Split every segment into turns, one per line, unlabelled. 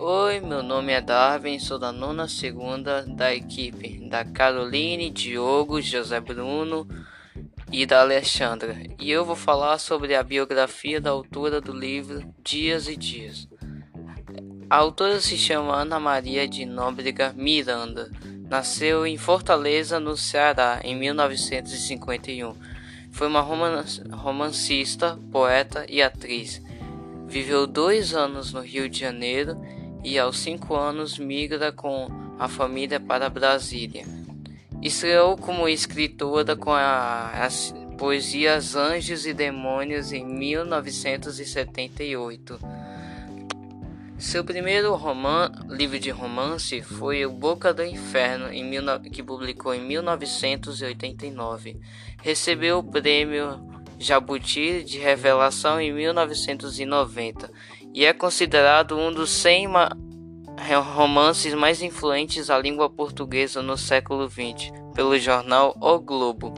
Oi, meu nome é Darwin, sou da nona segunda da equipe da Caroline, Diogo, José Bruno e da Alexandra, e eu vou falar sobre a biografia da autora do livro Dias e Dias. A autora se chama Ana Maria de Nóbrega Miranda. Nasceu em Fortaleza, no Ceará, em 1951. Foi uma romancista, poeta e atriz. Viveu dois anos no Rio de Janeiro e, aos cinco anos, migra com a família para Brasília. Estreou como escritora com a, as poesias Anjos e Demônios em 1978 seu primeiro roman, livro de romance foi O Boca do Inferno, em que publicou em 1989. Recebeu o prêmio Jabuti de Revelação em 1990 e é considerado um dos 100 romances mais influentes da língua portuguesa no século XX pelo jornal O Globo.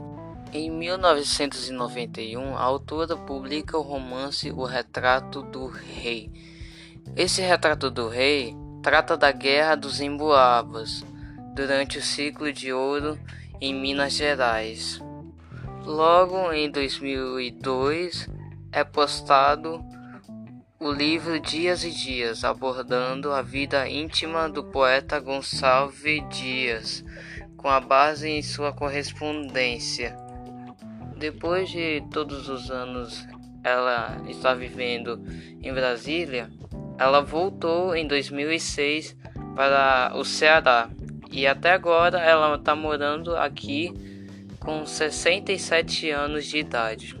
Em 1991, a autora publica o romance O Retrato do Rei esse retrato do rei trata da Guerra dos Emboabas durante o ciclo de ouro em Minas Gerais. Logo em 2002 é postado o livro Dias e Dias, abordando a vida íntima do poeta Gonçalves Dias, com a base em sua correspondência. Depois de todos os anos ela está vivendo em Brasília, ela voltou em 2006 para o Ceará e até agora ela está morando aqui com 67 anos de idade.